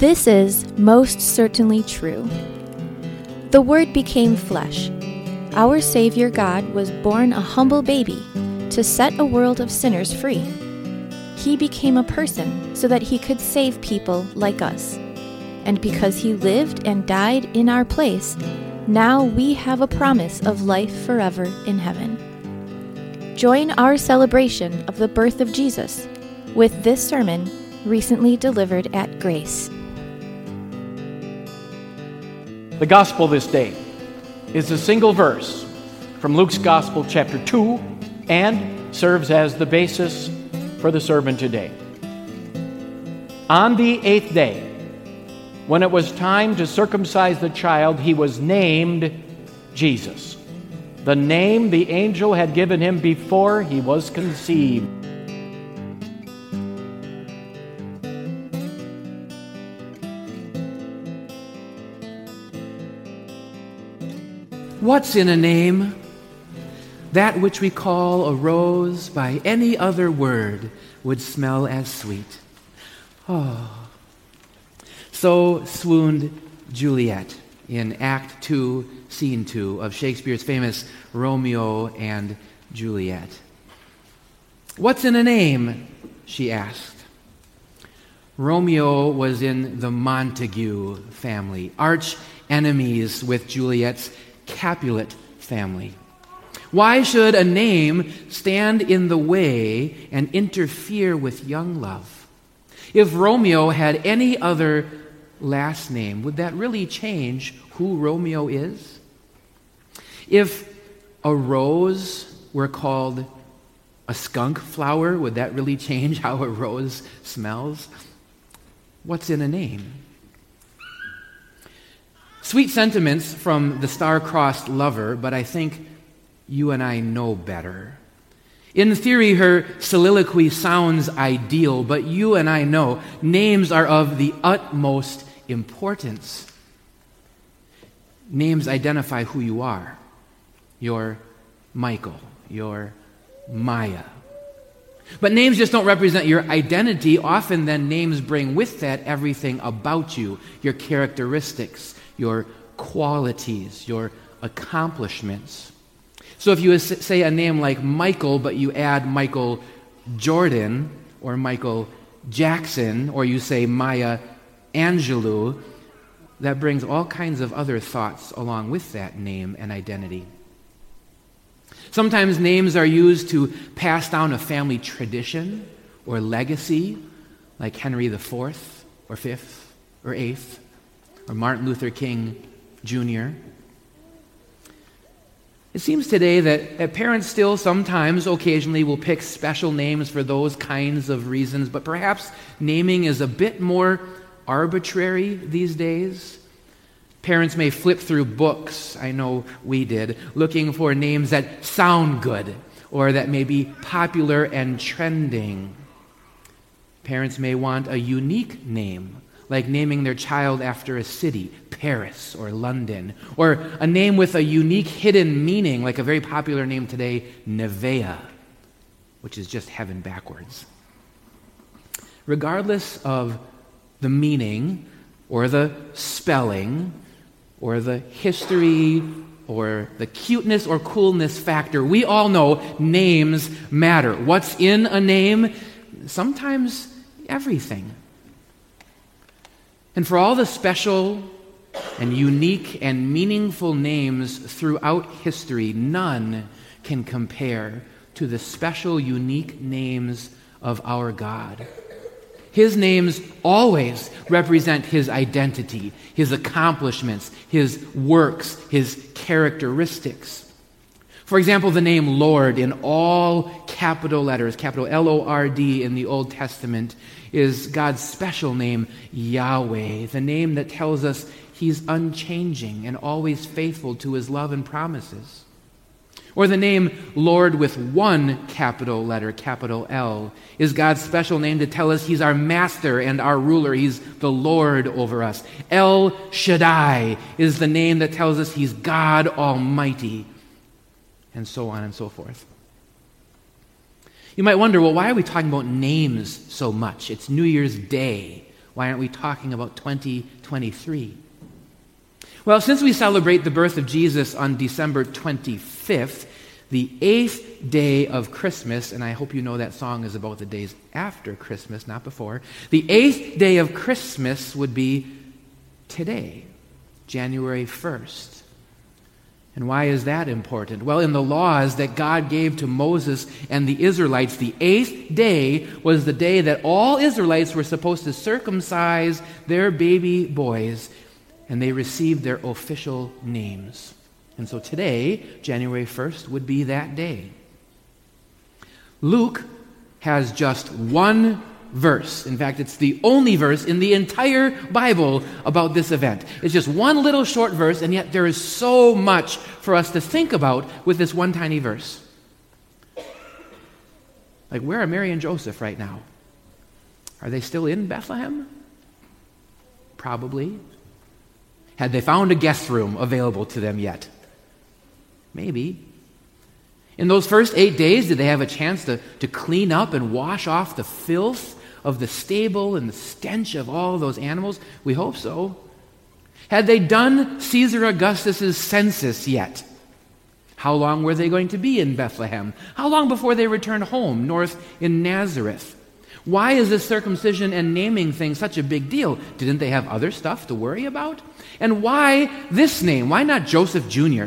This is most certainly true. The Word became flesh. Our Savior God was born a humble baby to set a world of sinners free. He became a person so that he could save people like us. And because he lived and died in our place, now we have a promise of life forever in heaven. Join our celebration of the birth of Jesus with this sermon recently delivered at Grace. The gospel this day is a single verse from Luke's Gospel, chapter 2, and serves as the basis for the sermon today. On the eighth day, when it was time to circumcise the child, he was named Jesus, the name the angel had given him before he was conceived. What's in a name? That which we call a rose by any other word would smell as sweet. Oh. So swooned Juliet in Act 2, Scene 2 of Shakespeare's famous Romeo and Juliet. What's in a name? she asked. Romeo was in the Montague family, arch enemies with Juliet's Capulet family. Why should a name stand in the way and interfere with young love? If Romeo had any other last name, would that really change who Romeo is? If a rose were called a skunk flower, would that really change how a rose smells? What's in a name? Sweet sentiments from the star-crossed lover, but I think you and I know better. In theory, her soliloquy sounds ideal, but you and I know names are of the utmost importance. Names identify who you are. You're Michael. You're Maya. But names just don't represent your identity. Often, then, names bring with that everything about you your characteristics, your qualities, your accomplishments. So if you say a name like Michael, but you add Michael Jordan or Michael Jackson, or you say Maya Angelou, that brings all kinds of other thoughts along with that name and identity. Sometimes names are used to pass down a family tradition or legacy, like Henry IV or V or VIII or Martin Luther King Jr. It seems today that, that, parents still sometimes, occasionally, will pick special names for those kinds of reasons, but perhaps naming is a bit more arbitrary these days. Parents may flip through books, I know we did, looking for names that sound good or that may be popular and trending. Parents may want a unique name like naming their child after a city, Paris or London, or a name with a unique hidden meaning, like a very popular name today, Nevaeh, which is just heaven backwards. Regardless of the meaning or the spelling or the history or the cuteness or coolness factor, we all know names matter. What's in a name? Sometimes everything. And for all the special and unique and meaningful names throughout history, none can compare to the special, unique names of our God. His names always represent his identity, his accomplishments, his works, his characteristics. For example, the name Lord in all capital letters, capital L O R D in the Old Testament, is God's special name, Yahweh, the name that tells us He's unchanging and always faithful to His love and promises. Or the name Lord with one capital letter, capital L, is God's special name to tell us He's our master and our ruler. He's the Lord over us. El Shaddai is the name that tells us He's God Almighty, and so on and so forth. You might wonder, well, why are we talking about names so much? It's New Year's Day. Why aren't we talking about 2023? Well, since we celebrate the birth of Jesus on December 25th, the eighth day of Christmas, and I hope you know that song is about the days after Christmas, not before. The eighth day of Christmas would be today, January 1st. And why is that important? Well, in the laws that God gave to Moses and the Israelites, the eighth day was the day that all Israelites were supposed to circumcise their baby boys, and they received their official names. And so today, January 1st, would be that day. Luke has just one verse. In fact, it's the only verse in the entire Bible about this event. It's just one little short verse, and yet there is so much for us to think about with this one tiny verse. Like, where are Mary and Joseph right now? Are they still in Bethlehem? Probably. Had they found a guest room available to them yet? Maybe. In those first eight days, did they have a chance to, to clean up and wash off the filth of the stable and the stench of all those animals? We hope so. Had they done Caesar Augustus's census yet? How long were they going to be in Bethlehem? How long before they returned home north in Nazareth? Why is this circumcision and naming thing such a big deal? Didn't they have other stuff to worry about? And why this name? Why not Joseph Jr.?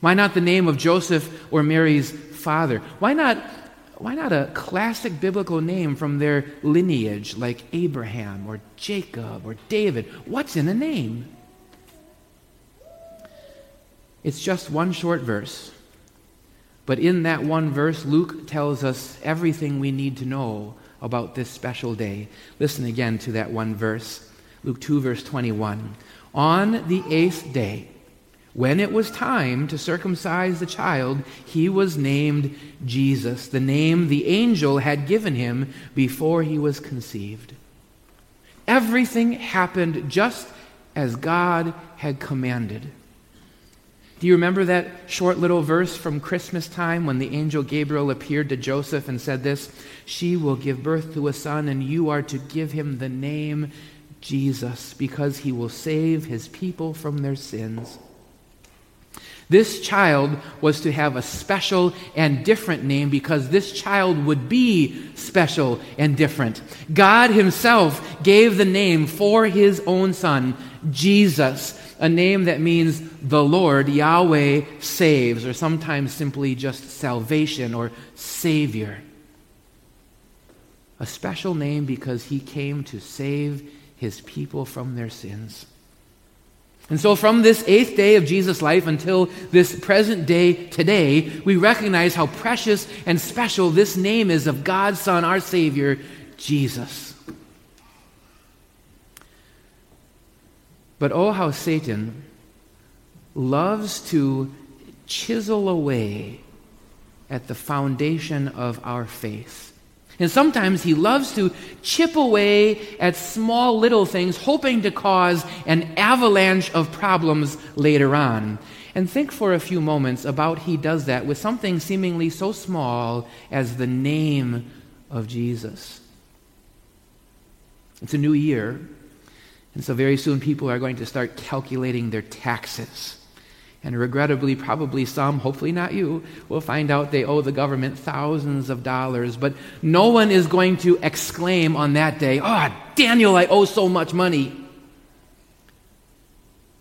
Why not the name of Joseph or Mary's father? Why not why not a classic biblical name from their lineage like Abraham or Jacob or David? What's in a name? It's just one short verse. But in that one verse, Luke tells us everything we need to know about this special day. Listen again to that one verse Luke 2, verse 21. On the eighth day, when it was time to circumcise the child, he was named Jesus, the name the angel had given him before he was conceived. Everything happened just as God had commanded. Do you remember that short little verse from Christmas time when the angel Gabriel appeared to Joseph and said this? She will give birth to a son, and you are to give him the name Jesus, because he will save his people from their sins. This child was to have a special and different name because this child would be special and different. God Himself gave the name for His own Son, Jesus, a name that means the Lord, Yahweh, saves, or sometimes simply just salvation or Savior. A special name because He came to save His people from their sins. And so, from this eighth day of Jesus' life until this present day today, we recognize how precious and special this name is of God's Son, our Savior, Jesus. But oh, how Satan loves to chisel away at the foundation of our faith. And sometimes he loves to chip away at small little things, hoping to cause an avalanche of problems later on. And think for a few moments about he does that with something seemingly so small as the name of Jesus. It's a new year, and so very soon people are going to start calculating their taxes. And regrettably, probably some, hopefully not you, will find out they owe the government thousands of dollars. But no one is going to exclaim on that day, Oh, Daniel, I owe so much money.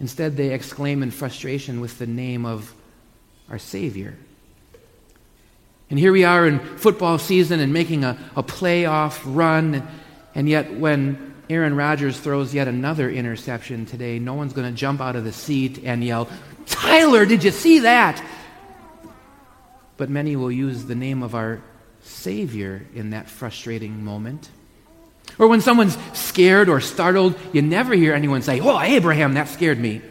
Instead, they exclaim in frustration with the name of our Savior. And here we are in football season and making a, a playoff run. And yet, when Aaron Rodgers throws yet another interception today, no one's going to jump out of the seat and yell, Tyler, did you see that? But many will use the name of our Savior in that frustrating moment. Or when someone's scared or startled, you never hear anyone say, Oh, Abraham, that scared me.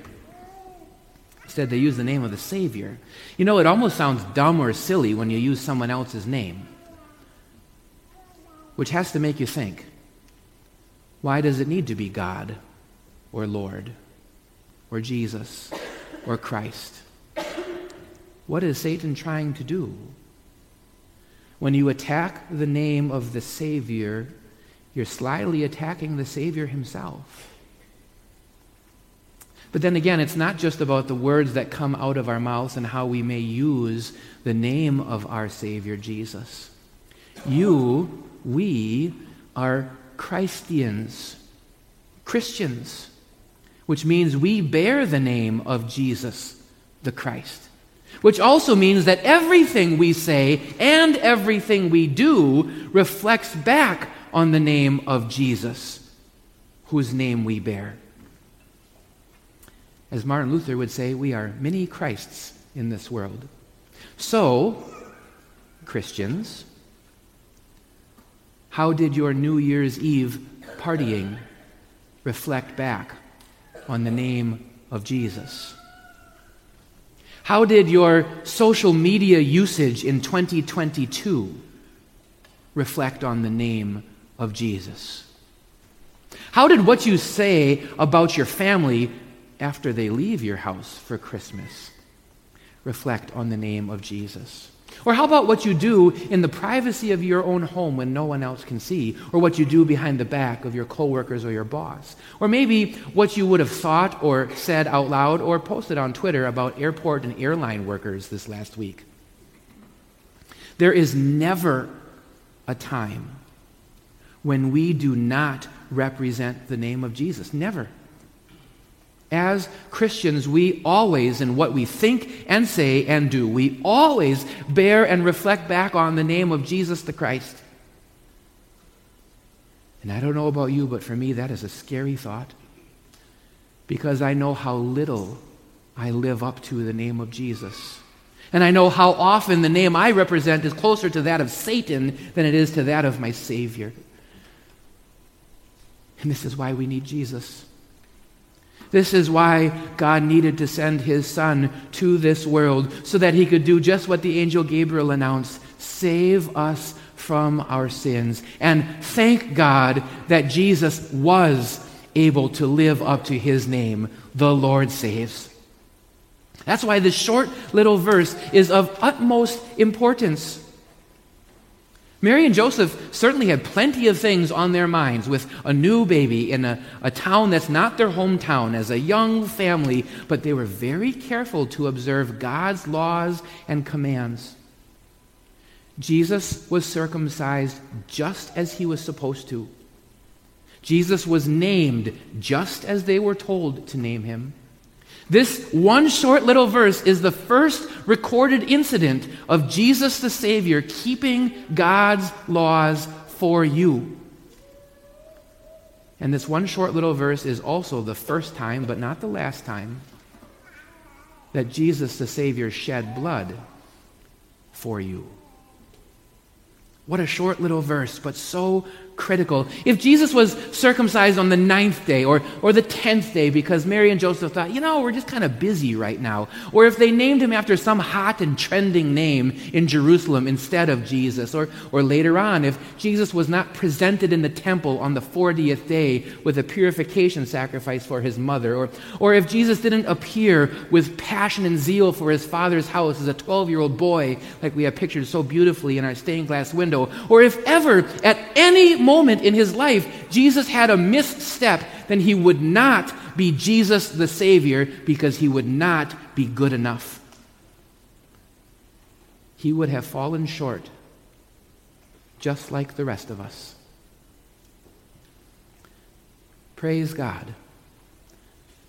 Instead, they use the name of the Savior. You know, it almost sounds dumb or silly when you use someone else's name, which has to make you think why does it need to be God or Lord or Jesus or Christ. What is Satan trying to do? When you attack the name of the Savior, you're slyly attacking the Savior himself. But then again, it's not just about the words that come out of our mouths and how we may use the name of our Savior Jesus. You, we, are Christians, Christians, which means we bear the name of Jesus the Christ. Which also means that everything we say and everything we do reflects back on the name of Jesus, whose name we bear. As Martin Luther would say, we are many Christs in this world. So, Christians, how did your New Year's Eve partying reflect back on the name of Jesus? How did your social media usage in 2022 reflect on the name of Jesus? How did what you say about your family after they leave your house for Christmas reflect on the name of Jesus? Or how about what you do in the privacy of your own home when no one else can see? Or what you do behind the back of your coworkers or your boss? Or maybe what you would have thought or said out loud or posted on Twitter about airport and airline workers this last week? There is never a time when we do not represent the name of Jesus. Never. As Christians, we always, in what we think and say and do, we always bear and reflect back on the name of Jesus the Christ. And I don't know about you, but for me, that is a scary thought because I know how little I live up to the name of Jesus. And I know how often the name I represent is closer to that of Satan than it is to that of my Savior. And this is why we need Jesus. This is why God needed to send his son to this world so that he could do just what the angel Gabriel announced save us from our sins. And thank God that Jesus was able to live up to his name, the Lord saves. That's why this short little verse is of utmost importance. Mary and Joseph certainly had plenty of things on their minds with a new baby in a, a town that's not their hometown as a young family, but they were very careful to observe God's laws and commands. Jesus was circumcised just as he was supposed to. Jesus was named just as they were told to name him. This one short little verse is the first recorded incident of Jesus the Savior keeping God's laws for you. And this one short little verse is also the first time, but not the last time, that Jesus the Savior shed blood for you. What a short little verse, but so critical. If Jesus was circumcised on the ninth day or, or the tenth day because Mary and Joseph thought, you know, we're just kind of busy right now, or if they named him after some hot and trending name in Jerusalem instead of Jesus, or, or later on, if Jesus was not presented in the temple on the 40th day with a purification sacrifice for his mother, or, or if Jesus didn't appear with passion and zeal for his father's house as a 12 year old boy, like we have pictured so beautifully in our stained glass window, or if ever at any moment in his life Jesus had a misstep, then he would not be Jesus the Savior because he would not be good enough. He would have fallen short, just like the rest of us. Praise God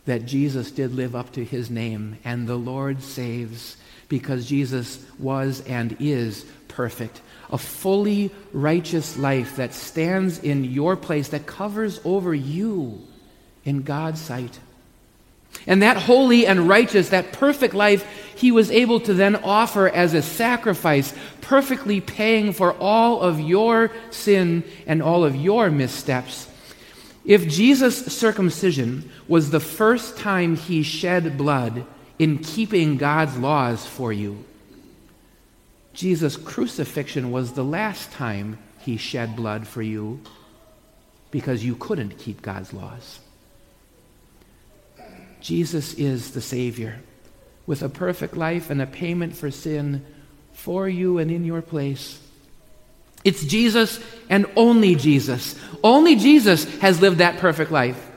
that Jesus did live up to his name, and the Lord saves because Jesus was and is perfect a fully righteous life that stands in your place, that covers over you in God's sight. And that holy and righteous, that perfect life, he was able to then offer as a sacrifice, perfectly paying for all of your sin and all of your missteps. If Jesus' circumcision was the first time he shed blood in keeping God's laws for you, Jesus' crucifixion was the last time he shed blood for you because you couldn't keep God's laws. Jesus is the Savior with a perfect life and a payment for sin for you and in your place. It's Jesus and only Jesus. Only Jesus has lived that perfect life.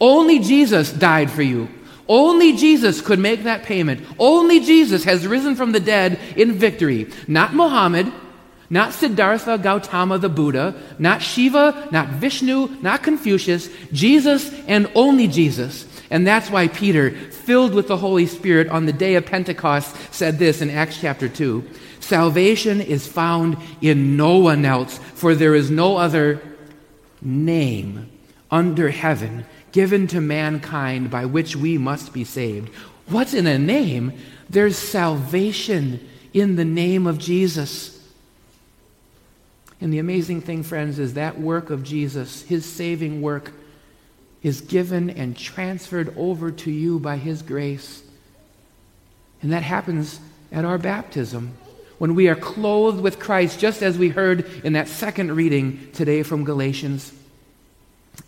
Only Jesus died for you. Only Jesus could make that payment. Only Jesus has risen from the dead in victory. Not Muhammad, not Siddhartha Gautama the Buddha, not Shiva, not Vishnu, not Confucius, Jesus and only Jesus. And that's why Peter, filled with the Holy Spirit on the day of Pentecost, said this in Acts chapter 2 Salvation is found in no one else, for there is no other name under heaven given to mankind by which we must be saved. What's in a name? There's salvation in the name of Jesus. And the amazing thing, friends, is that work of Jesus, his saving work, is given and transferred over to you by his grace. And that happens at our baptism when we are clothed with Christ, just as we heard in that second reading today from Galatians.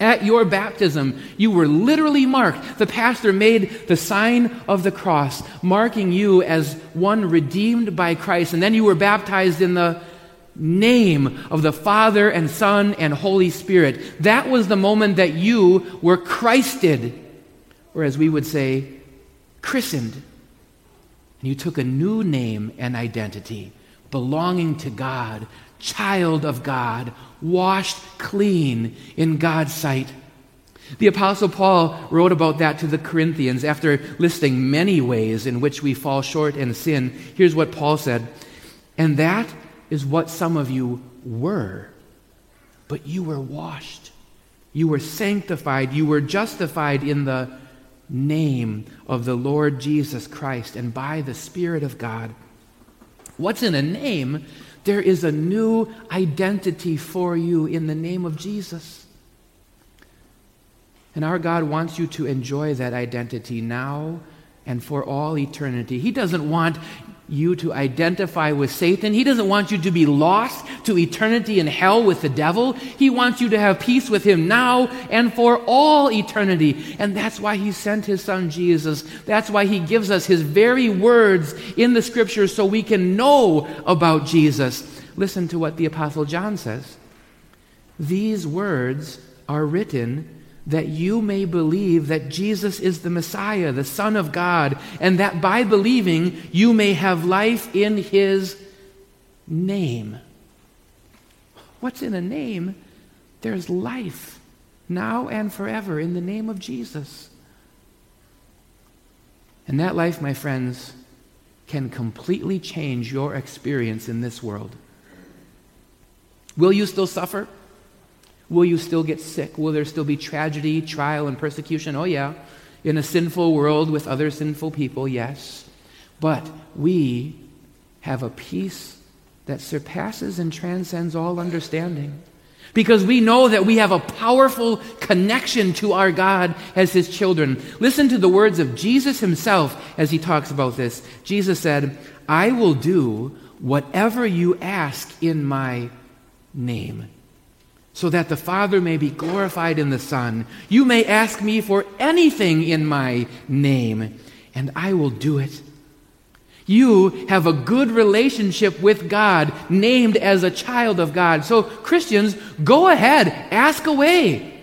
At your baptism, you were literally marked. The pastor made the sign of the cross, marking you as one redeemed by Christ. And then you were baptized in the name of the Father and Son and Holy Spirit. That was the moment that you were Christed, or as we would say, christened. And you took a new name and identity, belonging to God, child of God, washed clean in God's sight. The Apostle Paul wrote about that to the Corinthians after listing many ways in which we fall short and sin. Here's what Paul said And that is what some of you were. But you were washed, you were sanctified, you were justified in the name of the Lord Jesus Christ and by the Spirit of God. What's in a name? There is a new identity for you in the name of Jesus. And our God wants you to enjoy that identity now and for all eternity. He doesn't want you to identify with Satan. He doesn't want you to be lost to eternity in hell with the devil. He wants you to have peace with him now and for all eternity. And that's why he sent his son Jesus. That's why he gives us his very words in the scriptures so we can know about Jesus. Listen to what the apostle John says. These words are written that you may believe that Jesus is the Messiah, the Son of God, and that by believing you may have life in His name. What's in a name? There's life now and forever in the name of Jesus. And that life, my friends, can completely change your experience in this world. Will you still suffer? Will you still get sick? Will there still be tragedy, trial, and persecution? Oh, yeah. In a sinful world with other sinful people, yes. But we have a peace that surpasses and transcends all understanding. Because we know that we have a powerful connection to our God as His children. Listen to the words of Jesus Himself as He talks about this. Jesus said, I will do whatever you ask in my name so that the Father may be glorified in the Son. You may ask me for anything in my name, and I will do it. You have a good relationship with God, named as a child of God. So, Christians, go ahead, ask away.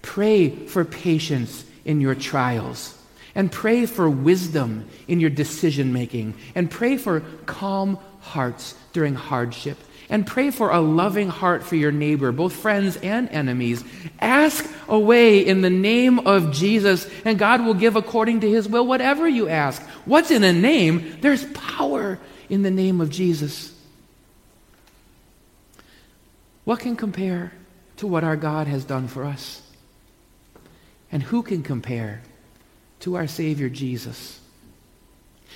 Pray for patience in your trials, and pray for wisdom in your decision making, and pray for calm hearts during hardship and pray for a loving heart for your neighbor, both friends and enemies. Ask away in the name of Jesus, and God will give according to his will whatever you ask. What's in a name? There's power in the name of Jesus. What can compare to what our God has done for us? And who can compare to our Savior Jesus?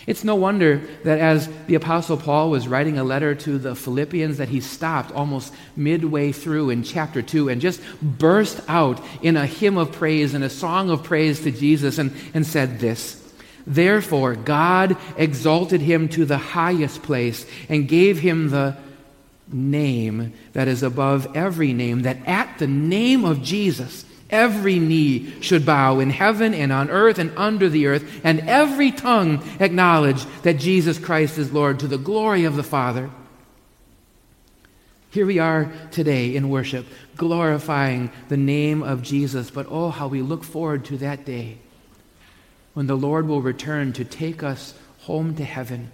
It's no wonder that as the Apostle Paul was writing a letter to the Philippians, that he stopped almost midway through in chapter 2 and just burst out in a hymn of praise and a song of praise to Jesus and, and said this Therefore, God exalted him to the highest place and gave him the name that is above every name, that at the name of Jesus, Every knee should bow in heaven and on earth and under the earth, and every tongue acknowledge that Jesus Christ is Lord to the glory of the Father. Here we are today in worship, glorifying the name of Jesus. But oh, how we look forward to that day when the Lord will return to take us home to heaven.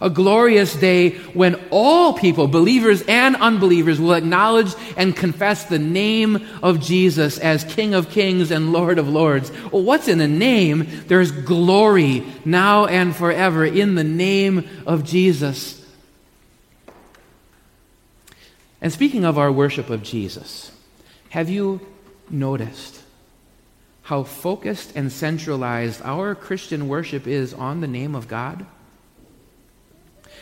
A glorious day when all people, believers and unbelievers, will acknowledge and confess the name of Jesus as King of Kings and Lord of Lords. Well, what's in a name? There's glory now and forever in the name of Jesus. And speaking of our worship of Jesus, have you noticed how focused and centralized our Christian worship is on the name of God?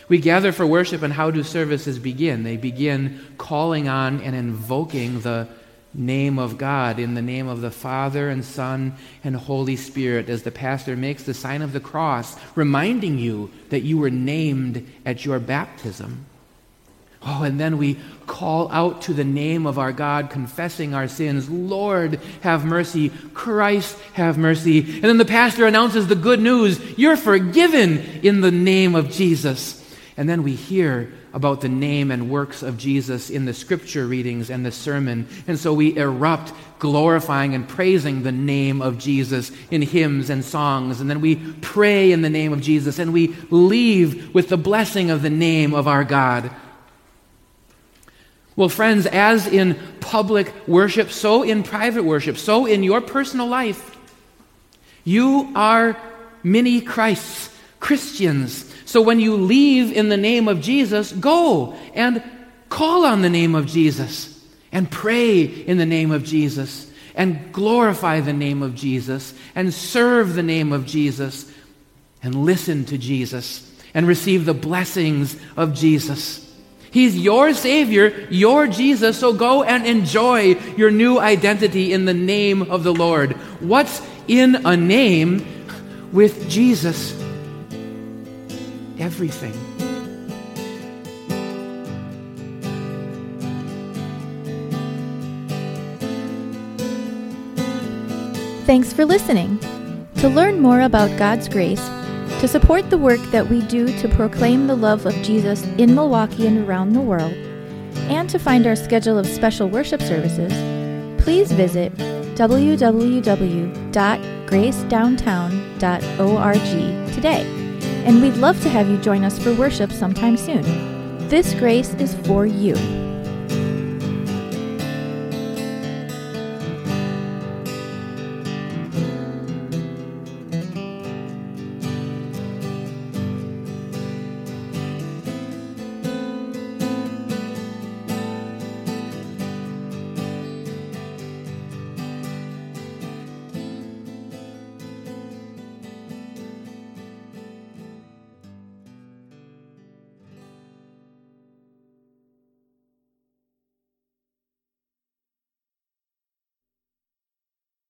We gather for worship, and how do services begin? They begin calling on and invoking the name of God in the name of the Father and Son and Holy Spirit as the pastor makes the sign of the cross, reminding you that you were named at your baptism. Oh, and then we call out to the name of our God, confessing our sins. Lord, have mercy. Christ, have mercy. And then the pastor announces the good news you're forgiven in the name of Jesus. And then we hear about the name and works of Jesus in the scripture readings and the sermon. And so we erupt glorifying and praising the name of Jesus in hymns and songs. And then we pray in the name of Jesus and we leave with the blessing of the name of our God. Well, friends, as in public worship, so in private worship, so in your personal life, you are mini Christs, Christians. So when you leave in the name of Jesus, go and call on the name of Jesus and pray in the name of Jesus and glorify the name of Jesus and serve the name of Jesus and listen to Jesus and receive the blessings of Jesus. He's your Savior, your Jesus, so go and enjoy your new identity in the name of the Lord. What's in a name with Jesus? Everything. Thanks for listening. To learn more about God's grace, to support the work that we do to proclaim the love of Jesus in Milwaukee and around the world, and to find our schedule of special worship services, please visit www.gracedowntown.org today. And we'd love to have you join us for worship sometime soon. This grace is for you.